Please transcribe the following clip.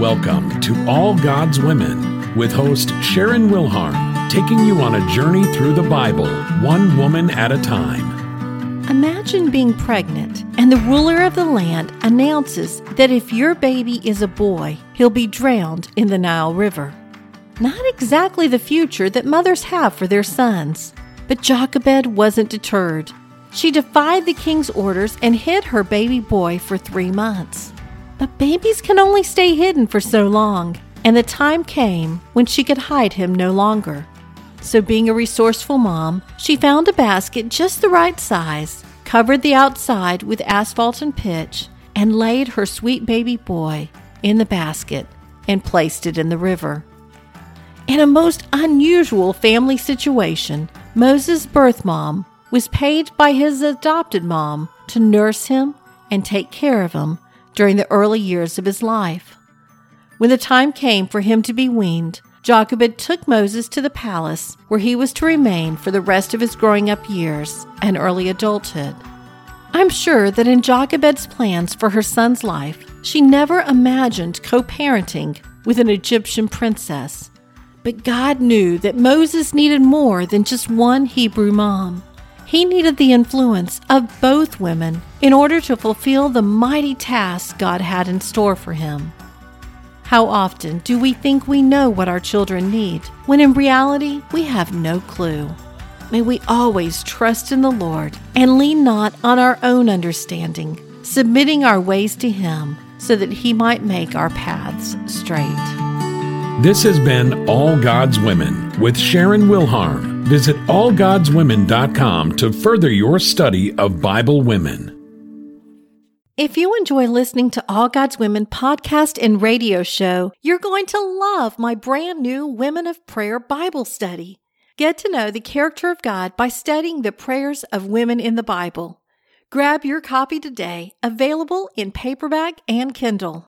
Welcome to All God's Women with host Sharon Wilharm, taking you on a journey through the Bible, one woman at a time. Imagine being pregnant and the ruler of the land announces that if your baby is a boy, he'll be drowned in the Nile River. Not exactly the future that mothers have for their sons. But Jochebed wasn't deterred. She defied the king's orders and hid her baby boy for three months. But babies can only stay hidden for so long, and the time came when she could hide him no longer. So, being a resourceful mom, she found a basket just the right size, covered the outside with asphalt and pitch, and laid her sweet baby boy in the basket and placed it in the river. In a most unusual family situation, Moses' birth mom was paid by his adopted mom to nurse him and take care of him during the early years of his life. When the time came for him to be weaned, Jochebed took Moses to the palace where he was to remain for the rest of his growing up years and early adulthood. I'm sure that in Jochebed's plans for her son's life, she never imagined co parenting with an Egyptian princess. But God knew that Moses needed more than just one Hebrew mom. He needed the influence of both women in order to fulfill the mighty task God had in store for him. How often do we think we know what our children need, when in reality we have no clue? May we always trust in the Lord and lean not on our own understanding, submitting our ways to Him so that He might make our paths straight. This has been All God's Women with Sharon Wilharm. Visit allgodswomen.com to further your study of Bible women. If you enjoy listening to All God's Women podcast and radio show, you're going to love my brand new Women of Prayer Bible study. Get to know the character of God by studying the prayers of women in the Bible. Grab your copy today, available in paperback and Kindle.